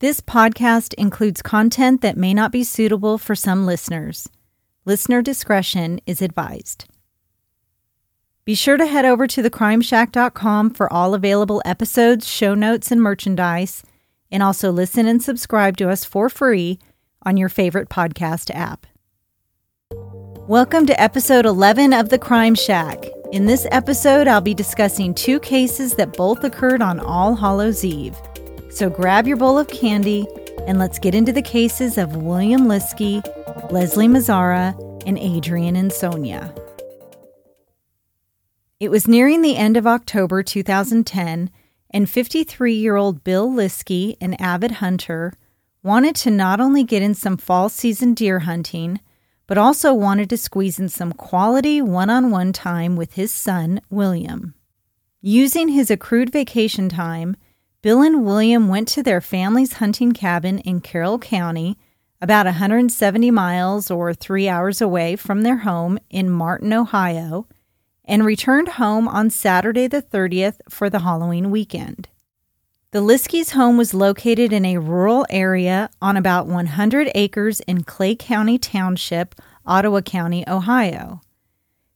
This podcast includes content that may not be suitable for some listeners. Listener discretion is advised. Be sure to head over to thecrimeshack.com for all available episodes, show notes, and merchandise, and also listen and subscribe to us for free on your favorite podcast app. Welcome to episode 11 of The Crime Shack. In this episode, I'll be discussing two cases that both occurred on All Hallows Eve. So grab your bowl of candy and let's get into the cases of William Liske, Leslie Mazzara, and Adriane Insogna. It was nearing the end of October 2010, and 53 year old Bill Liske, an avid hunter, wanted to not only get in some fall season deer hunting, but also wanted to squeeze in some quality one on one time with his son, William. Using his accrued vacation time, Bill and William went to their family's hunting cabin in Carroll County, about 170 miles or three hours away from their home in Martin, Ohio, and returned home on Saturday the 30th for the Halloween weekend. The Liske's home was located in a rural area on about 100 acres in Clay County Township, Ottawa County, Ohio.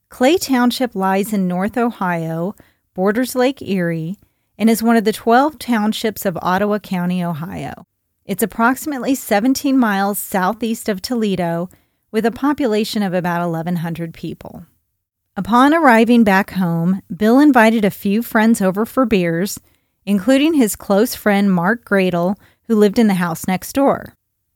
Clay Township lies in North Ohio, borders Lake Erie, and is one of the 12 townships of Ottawa County, Ohio. It's approximately 17 miles southeast of Toledo, with a population of about 1,100 people. Upon arriving back home, Bill invited a few friends over for beers, including his close friend Mark Gradle, who lived in the house next door.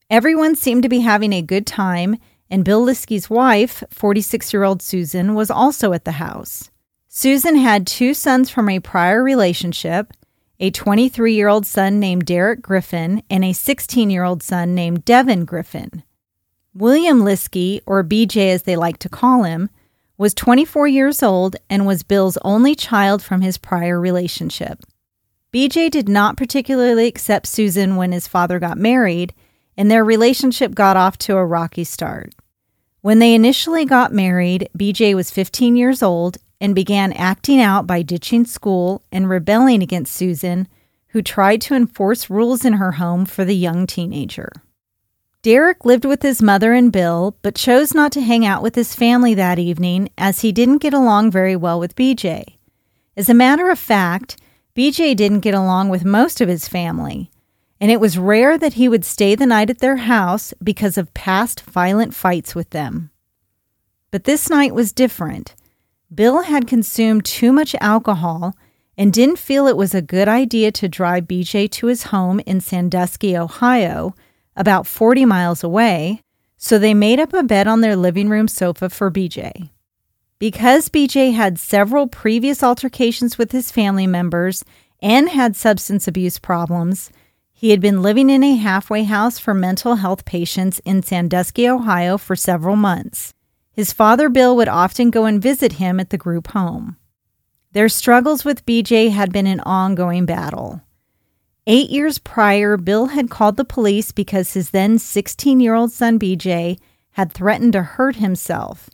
Everyone seemed to be having a good time, and Bill Liske's wife, 46 year old Susan, was also at the house. Susan had two sons from a prior relationship a 23 year old son named Derek Griffin and a 16 year old son named Devin Griffin. William Liske, or BJ as they like to call him, was 24 years old and was Bill's only child from his prior relationship. BJ did not particularly accept Susan when his father got married, and their relationship got off to a rocky start. When they initially got married, BJ was 15 years old and began acting out by ditching school and rebelling against Susan, who tried to enforce rules in her home for the young teenager. Derek lived with his mother and Bill, but chose not to hang out with his family that evening as he didn't get along very well with BJ. As a matter of fact, BJ didn't get along with most of his family, and it was rare that he would stay the night at their house because of past violent fights with them. But this night was different. Bill had consumed too much alcohol and didn't feel it was a good idea to drive BJ to his home in Sandusky, Ohio, about 40 miles away, so they made up a bed on their living room sofa for BJ. Because BJ had several previous altercations with his family members and had substance abuse problems, he had been living in a halfway house for mental health patients in Sandusky, Ohio for several months. His father, Bill, would often go and visit him at the group home. Their struggles with BJ had been an ongoing battle. Eight years prior, Bill had called the police because his then 16 year old son, BJ, had threatened to hurt himself.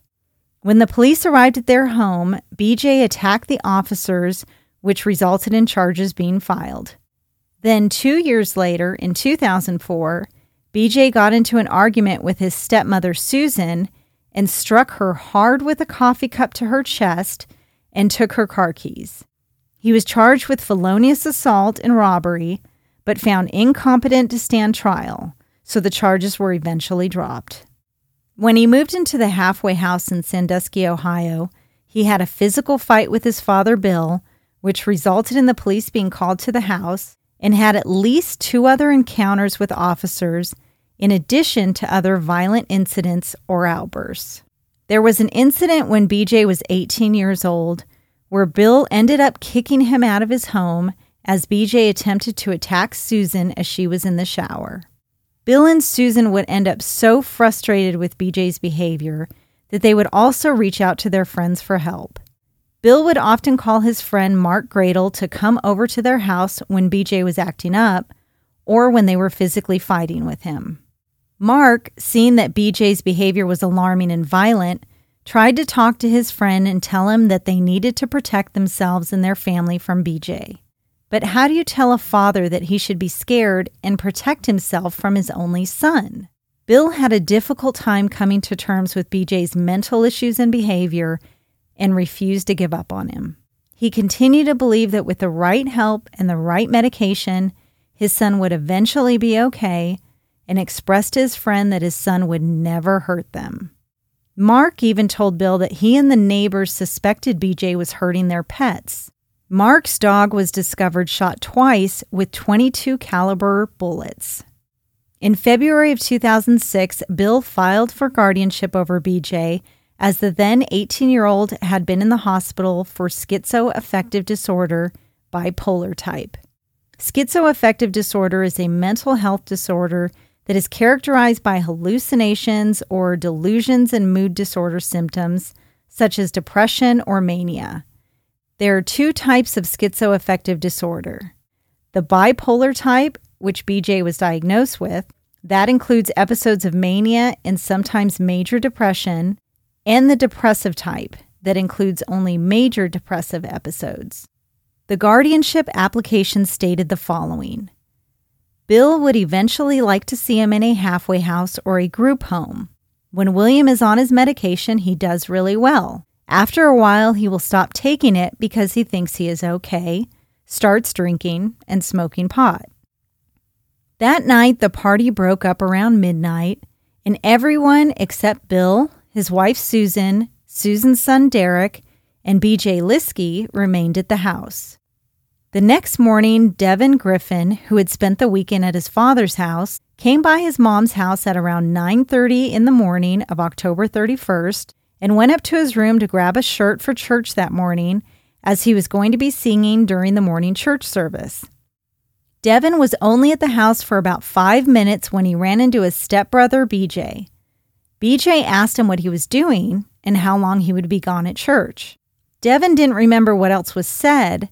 When the police arrived at their home, BJ attacked the officers, which resulted in charges being filed. Then, two years later, in 2004, BJ got into an argument with his stepmother, Susan, and struck her hard with a coffee cup to her chest and took her car keys. He was charged with felonious assault and robbery, but found incompetent to stand trial, so the charges were eventually dropped. When he moved into the halfway house in Sandusky, Ohio, he had a physical fight with his father, Bill, which resulted in the police being called to the house, and had at least two other encounters with officers in addition to other violent incidents or outbursts. There was an incident when BJ was 18 years old where Bill ended up kicking him out of his home as BJ attempted to attack Susan as she was in the shower. Bill and Susan would end up so frustrated with BJ's behavior that they would also reach out to their friends for help. Bill would often call his friend Mark Gradle to come over to their house when BJ was acting up or when they were physically fighting with him. Mark, seeing that BJ's behavior was alarming and violent, tried to talk to his friend and tell him that they needed to protect themselves and their family from BJ. But how do you tell a father that he should be scared and protect himself from his only son? Bill had a difficult time coming to terms with BJ's mental issues and behavior and refused to give up on him. He continued to believe that with the right help and the right medication, his son would eventually be okay and expressed to his friend that his son would never hurt them. Mark even told Bill that he and the neighbors suspected BJ was hurting their pets. Mark's dog was discovered shot twice with 22 caliber bullets. In February of 2006, Bill filed for guardianship over BJ as the then 18 year old had been in the hospital for schizoaffective disorder, bipolar type. Schizoaffective disorder is a mental health disorder that is characterized by hallucinations or delusions and mood disorder symptoms, such as depression or mania. There are two types of schizoaffective disorder the bipolar type, which BJ was diagnosed with, that includes episodes of mania and sometimes major depression, and the depressive type, that includes only major depressive episodes. The guardianship application stated the following Bill would eventually like to see him in a halfway house or a group home. When William is on his medication, he does really well. After a while, he will stop taking it because he thinks he is okay, starts drinking, and smoking pot. That night, the party broke up around midnight, and everyone except Bill, his wife Susan, Susan's son Derek, and BJ Liske remained at the house. The next morning, Devin Griffin, who had spent the weekend at his father's house, came by his mom's house at around 9:30 in the morning of October 31st and went up to his room to grab a shirt for church that morning as he was going to be singing during the morning church service. Devin was only at the house for about five minutes when he ran into his stepbrother, BJ. BJ asked him what he was doing and how long he would be gone at church. Devin didn't remember what else was said,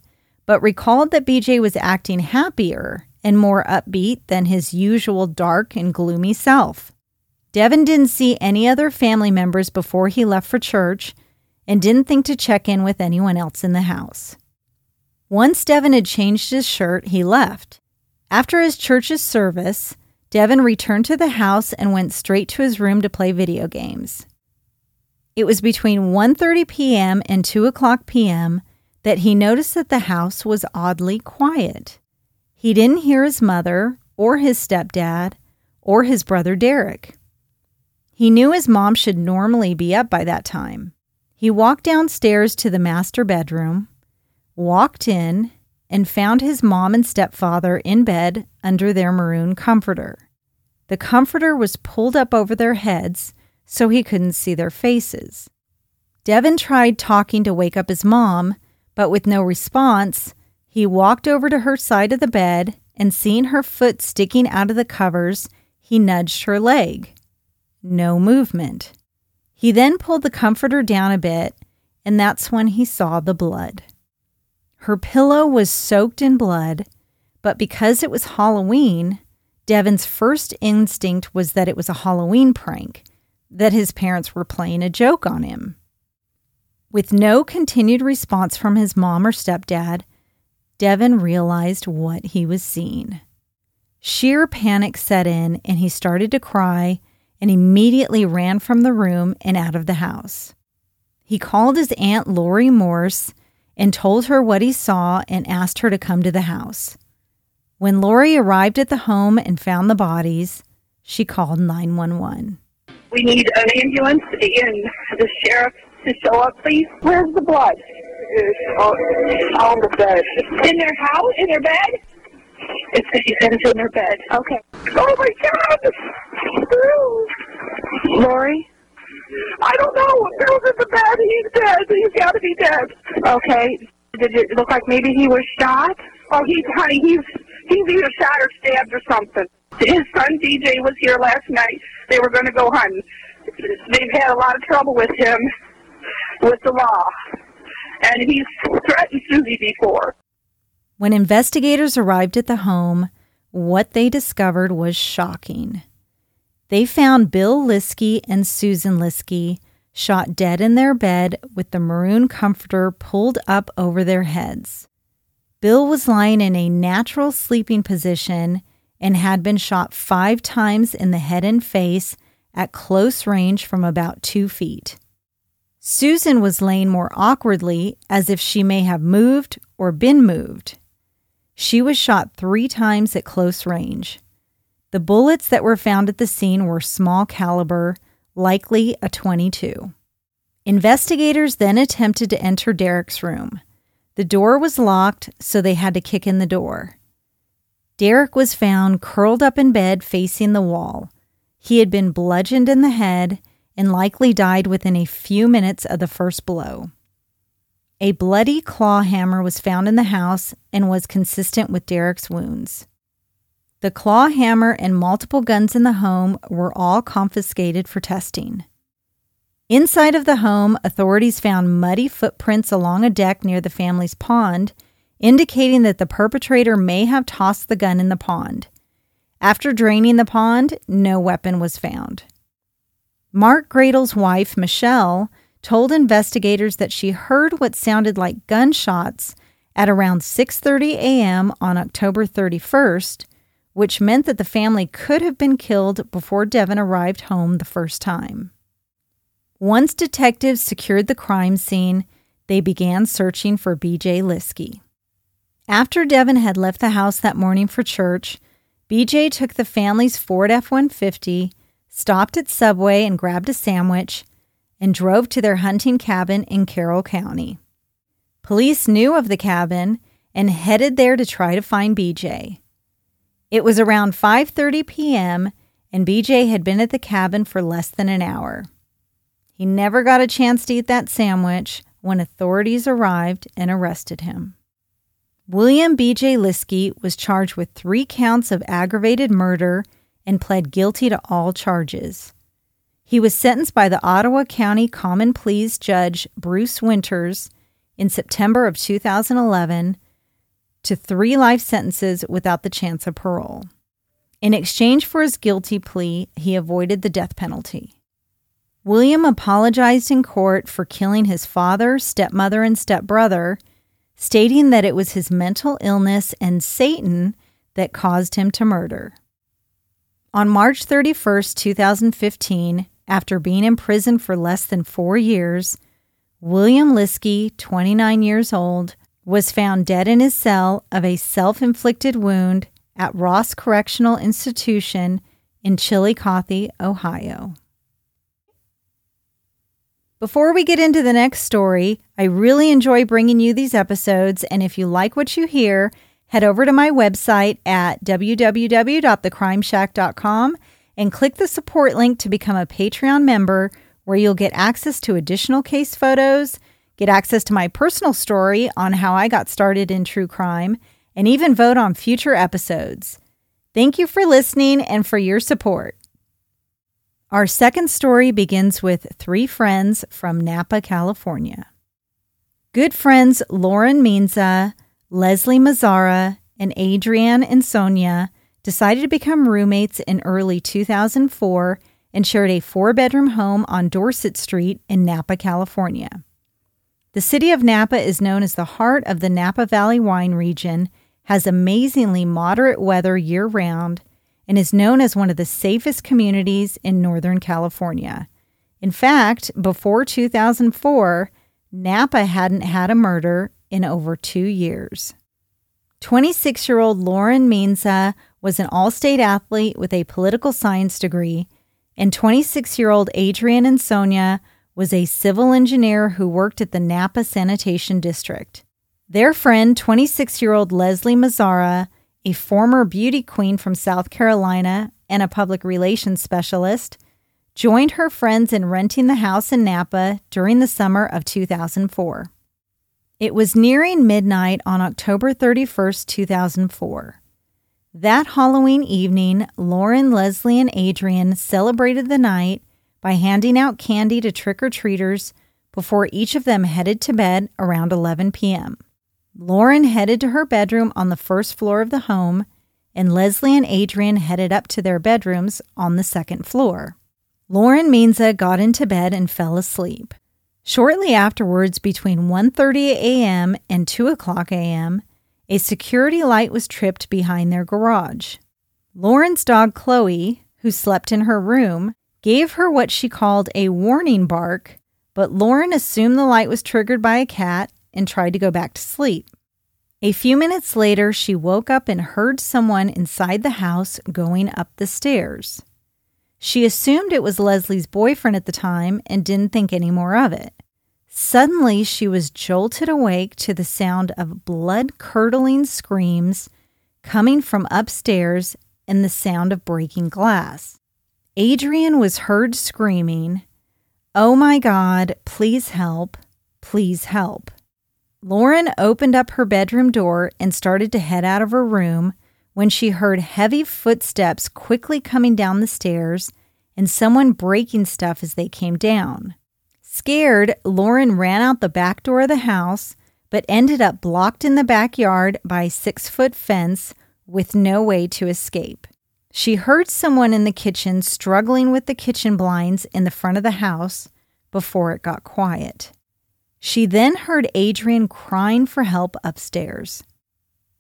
but recalled that BJ was acting happier and more upbeat than his usual dark and gloomy self. Devin didn't see any other family members before he left for church and didn't think to check in with anyone else in the house. Once Devin had changed his shirt, he left. After his church's service, Devin returned to the house and went straight to his room to play video games. It was between 1:30 p.m. and 2 o'clock p.m. that he noticed that the house was oddly quiet. He didn't hear his mother or his stepdad or his brother Derek. He knew his mom should normally be up by that time. He walked downstairs to the master bedroom, walked in, and found his mom and stepfather in bed under their maroon comforter. The comforter was pulled up over their heads so he couldn't see their faces. Devin tried talking to wake up his mom, but with no response, he walked over to her side of the bed and seeing her foot sticking out of the covers, he nudged her leg. No movement. He then pulled the comforter down a bit, and that's when he saw the blood. Her pillow was soaked in blood, but because it was Halloween, Devin's first instinct was that it was a Halloween prank, that his parents were playing a joke on him. With no continued response from his mom or stepdad, Devin realized what he was seeing. Sheer panic set in, and he started to cry and immediately ran from the room and out of the house. He called his aunt Lori Morse and told her what he saw and asked her to come to the house. When Lori arrived at the home and found the bodies, she called 911. We need an ambulance and the sheriff to show up, please. Where's the blood? It's on, on the bed. In their house? In their bed? It's, she said it's in their bed. Okay. Oh my God! Lori? I don't know. Bill's in the bed. He's dead. He's got to be dead. Okay. Did it look like maybe he was shot? Oh, he's honey. He's he's either shot or stabbed or something. His son DJ was here last night. They were going to go hunting. They've had a lot of trouble with him with the law, and he's threatened Susie before. When investigators arrived at the home, what they discovered was shocking. They found Bill Liske and Susan Liske shot dead in their bed with the maroon comforter pulled up over their heads. Bill was lying in a natural sleeping position and had been shot five times in the head and face at close range from about two feet. Susan was laying more awkwardly as if she may have moved or been moved. She was shot three times at close range. The bullets that were found at the scene were small caliber, likely a 22. Investigators then attempted to enter Derek's room. The door was locked, so they had to kick in the door. Derek was found curled up in bed facing the wall. He had been bludgeoned in the head and likely died within a few minutes of the first blow. A bloody claw hammer was found in the house and was consistent with Derek's wounds. The claw hammer and multiple guns in the home were all confiscated for testing. Inside of the home, authorities found muddy footprints along a deck near the family's pond, indicating that the perpetrator may have tossed the gun in the pond. After draining the pond, no weapon was found. Mark Gradel's wife, Michelle, told investigators that she heard what sounded like gunshots at around 6:30 a.m. on October 31st, which meant that the family could have been killed before Devin arrived home the first time. Once detectives secured the crime scene, they began searching for BJ Liske. After Devin had left the house that morning for church, BJ took the family's Ford F 150, stopped at Subway and grabbed a sandwich, and drove to their hunting cabin in Carroll County. Police knew of the cabin and headed there to try to find BJ. It was around 5:30 p.m. and BJ had been at the cabin for less than an hour. He never got a chance to eat that sandwich when authorities arrived and arrested him. William B.J. Liske was charged with three counts of aggravated murder and pled guilty to all charges. He was sentenced by the Ottawa County Common Pleas Judge Bruce Winters in September of 2011 to three life sentences without the chance of parole. In exchange for his guilty plea, he avoided the death penalty. William apologized in court for killing his father, stepmother, and stepbrother, stating that it was his mental illness and Satan that caused him to murder. On March 31, 2015, after being in prison for less than four years, William Liske, 29 years old, was found dead in his cell of a self inflicted wound at Ross Correctional Institution in Chillicothe, Ohio. Before we get into the next story, I really enjoy bringing you these episodes, and if you like what you hear, head over to my website at www.thecrimeshack.com and click the support link to become a Patreon member where you'll get access to additional case photos, get access to my personal story on how I got started in true crime, and even vote on future episodes. Thank you for listening and for your support. Our second story begins with three friends from Napa, California. Good friends Lauren Mintz, Leslie Mazzara, and Adriane Insogna decided to become roommates in early 2004 and shared a four bedroom home on Dorset Street in Napa, California. The city of Napa is known as the heart of the Napa Valley wine region, has amazingly moderate weather year round, and is known as one of the safest communities in Northern California. In fact, before 2004, Napa hadn't had a murder in over two years. 26 year old Lauren Mintz was an all state athlete with a political science degree, and 26 year old Adriane Insogna was a civil engineer who worked at the Napa Sanitation District. Their friend, 26 year old Leslie Mazzara, a former beauty queen from South Carolina and a public relations specialist, joined her friends in renting the house in Napa during the summer of 2004. It was nearing midnight on October 31st, 2004. That Halloween evening, Lauren, Leslie, and Adriane celebrated the night by handing out candy to trick or treaters before each of them headed to bed around 11 p.m. Lauren headed to her bedroom on the first floor of the home, and Leslie and Adriane headed up to their bedrooms on the second floor. Lauren Mintz got into bed and fell asleep. Shortly afterwards, between 1:30 a.m. and 2 o'clock a.m., A security light was tripped behind their garage. Lauren's dog Chloe, who slept in her room, gave her what she called a warning bark, but Lauren assumed the light was triggered by a cat and tried to go back to sleep. A few minutes later, she woke up and heard someone inside the house going up the stairs. She assumed it was Leslie's boyfriend at the time and didn't think any more of it. Suddenly, she was jolted awake to the sound of blood curdling screams coming from upstairs and the sound of breaking glass. Adriane was heard screaming, Oh my God, please help, please help. Lauren opened up her bedroom door and started to head out of her room when she heard heavy footsteps quickly coming down the stairs and someone breaking stuff as they came down. Scared, Lauren ran out the back door of the house, but ended up blocked in the backyard by a six foot fence with no way to escape. She heard someone in the kitchen struggling with the kitchen blinds in the front of the house before it got quiet. She then heard Adriane crying for help upstairs.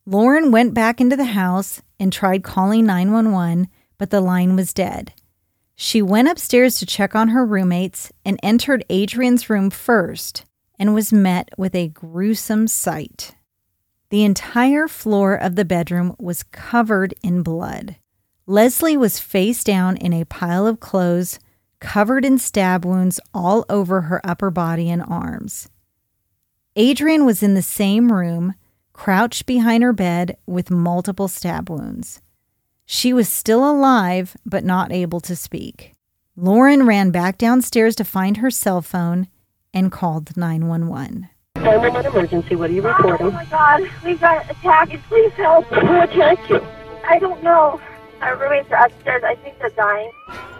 Lauren went back into the house and tried calling 911, but the line was dead. She went upstairs to check on her roommates and entered Adriane's room first and was met with a gruesome sight. The entire floor of the bedroom was covered in blood. Leslie was face down in a pile of clothes, covered in stab wounds all over her upper body and arms. Adriane was in the same room, crouched behind her bed with multiple stab wounds. She was still alive, but not able to speak. Lauren ran back downstairs to find her cell phone and called 911. 911 emergency, what are you reporting? Oh my God, we got attacked. Please help. Who attacked you? I don't know. Our roommates are upstairs. I think they're dying.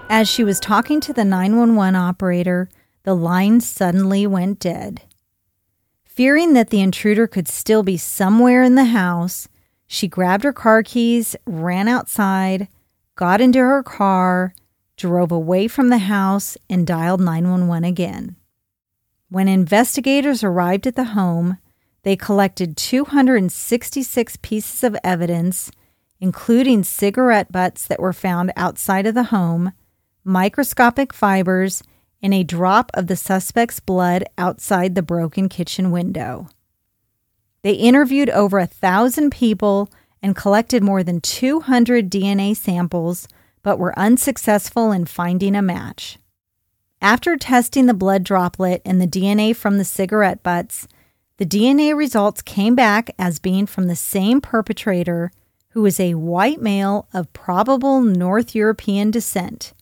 As she was talking to the 911 operator, the line suddenly went dead. Fearing that the intruder could still be somewhere in the house, she grabbed her car keys, ran outside, got into her car, drove away from the house, and dialed 911 again. When investigators arrived at the home, they collected 266 pieces of evidence, including cigarette butts that were found outside of the home, microscopic fibers, and a drop of the suspect's blood outside the broken kitchen window. They interviewed over a thousand people and collected more than 200 DNA samples, but were unsuccessful in finding a match. After testing the blood droplet and the DNA from the cigarette butts, the DNA results came back as being from the same perpetrator who was a white male of probable North European descent.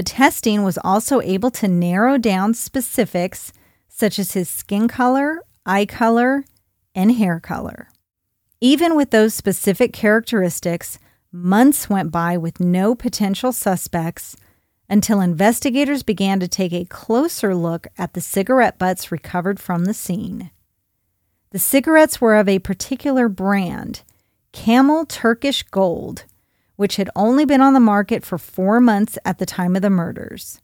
The testing was also able to narrow down specifics such as his skin color, eye color, and hair color. Even with those specific characteristics, months went by with no potential suspects until investigators began to take a closer look at the cigarette butts recovered from the scene. The cigarettes were of a particular brand, Camel Turkish Gold, which had only been on the market for four months at the time of the murders.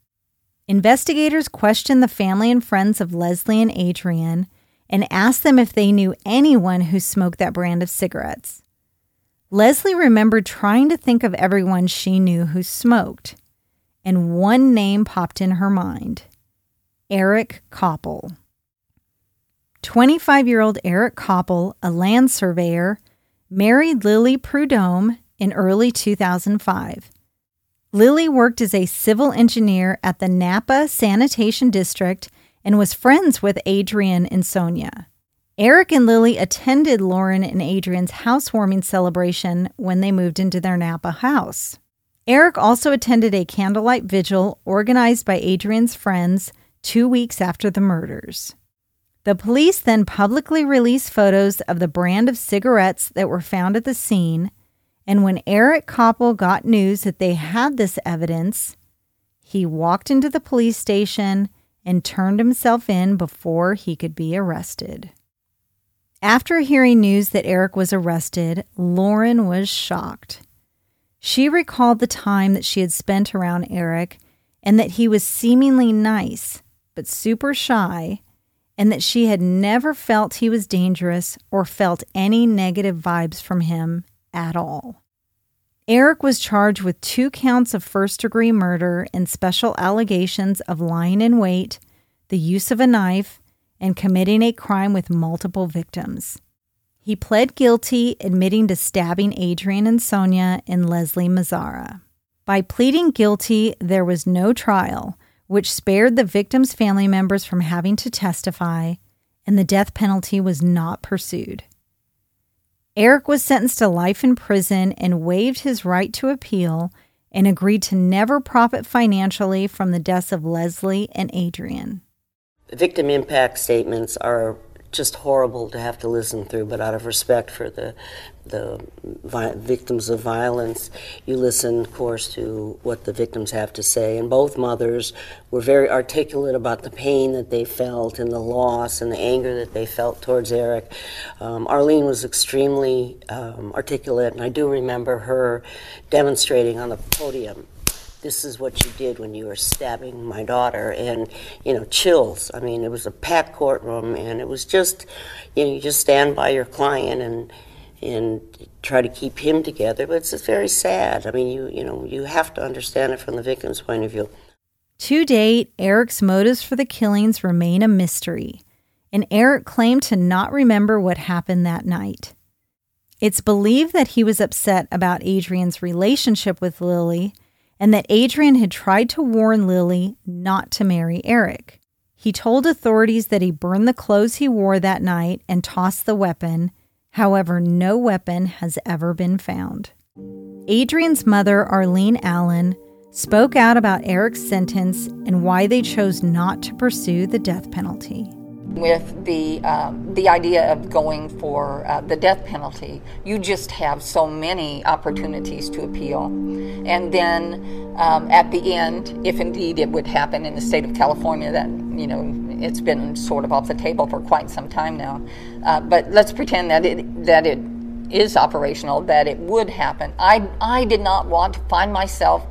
Investigators questioned the family and friends of Leslie and Adriane and asked them if they knew anyone who smoked that brand of cigarettes. Leslie remembered trying to think of everyone she knew who smoked and one name popped in her mind Eric Copple. 25 year old Eric Copple, a land surveyor, married Lily Prudhomme in early 2005. Lily worked as a civil engineer at the Napa Sanitation District and was friends with Adriane Insogna. Eric and Lily attended Lauren and Adriane's housewarming celebration when they moved into their Napa house. Eric also attended a candlelight vigil organized by Adriane's friends two weeks after the murders. The police then publicly released photos of the brand of cigarettes that were found at the scene, and when Eric Copple got news that they had this evidence, he walked into the police station and turned himself in before he could be arrested. After hearing news that Eric was arrested, Lauren was shocked. She recalled the time that she had spent around Eric and that he was seemingly nice, but super shy, and that she had never felt he was dangerous or felt any negative vibes from him at all. Eric was charged with two counts of first degree murder and special allegations of lying in wait, the use of a knife, and committing a crime with multiple victims. He pled guilty, admitting to stabbing Adriane Insogna and Leslie Mazzara. By pleading guilty, there was no trial, which spared the victims' family members from having to testify, and the death penalty was not pursued. Eric was sentenced to life in prison and waived his right to appeal and agreed to never profit financially from the deaths of Leslie and Adriane. Victim impact statements are just horrible to have to listen through, but out of respect for the the vi- victims of violence, you listen, of course, to what the victims have to say. And both mothers were very articulate about the pain that they felt and the loss and the anger that they felt towards Eric. Um, Arlene was extremely um, articulate, and I do remember her demonstrating on the podium this is what you did when you were stabbing my daughter and you know chills. I mean it was a packed courtroom and it was just you know you just stand by your client and and try to keep him together but it's just very sad. I mean you you know you have to understand it from the victim's point of view. To date eric's motives for the killings remain a mystery and eric claimed to not remember what happened that night. It's believed that he was upset about adriane's relationship with lily and that Adriane had tried to warn Lily not to marry Eric. He told authorities that he burned the clothes he wore that night and tossed the weapon. However, no weapon has ever been found. Adriane's mother, Arlene Allen, spoke out about Eric's sentence and why they chose not to pursue the death penalty with the um, the idea of going for uh, the death penalty, you just have so many opportunities to appeal, and then um, at the end, if indeed it would happen in the state of California, that you know it's been sort of off the table for quite some time now, uh, but let's pretend that it that it is operational, that it would happen. I I did not want to find myself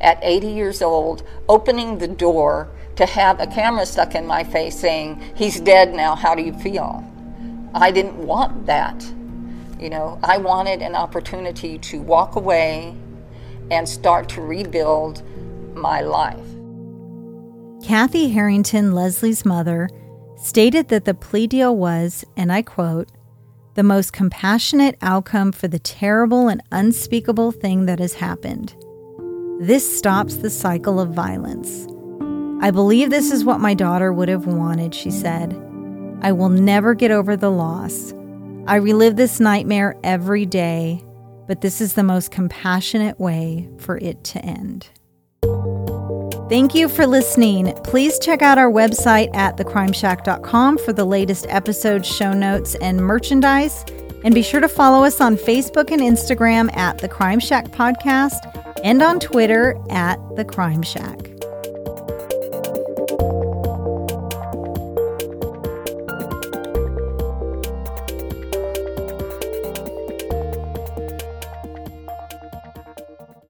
at 80 years old opening the door to have a camera stuck in my face saying, He's dead now, how do you feel? I didn't want that. You know, I wanted an opportunity to walk away and start to rebuild my life. Kathy Harrington, Leslie's mother, stated that the plea deal was, and I quote, the most compassionate outcome for the terrible and unspeakable thing that has happened. This stops the cycle of violence. I believe this is what my daughter would have wanted, she said. I will never get over the loss. I relive this nightmare every day, but this is the most compassionate way for it to end. Thank you for listening. Please check out our website at thecrimeshack.com for the latest episodes, show notes, and merchandise. And be sure to follow us on Facebook and Instagram at The Crime Shack Podcast and on Twitter at The Crime Shack.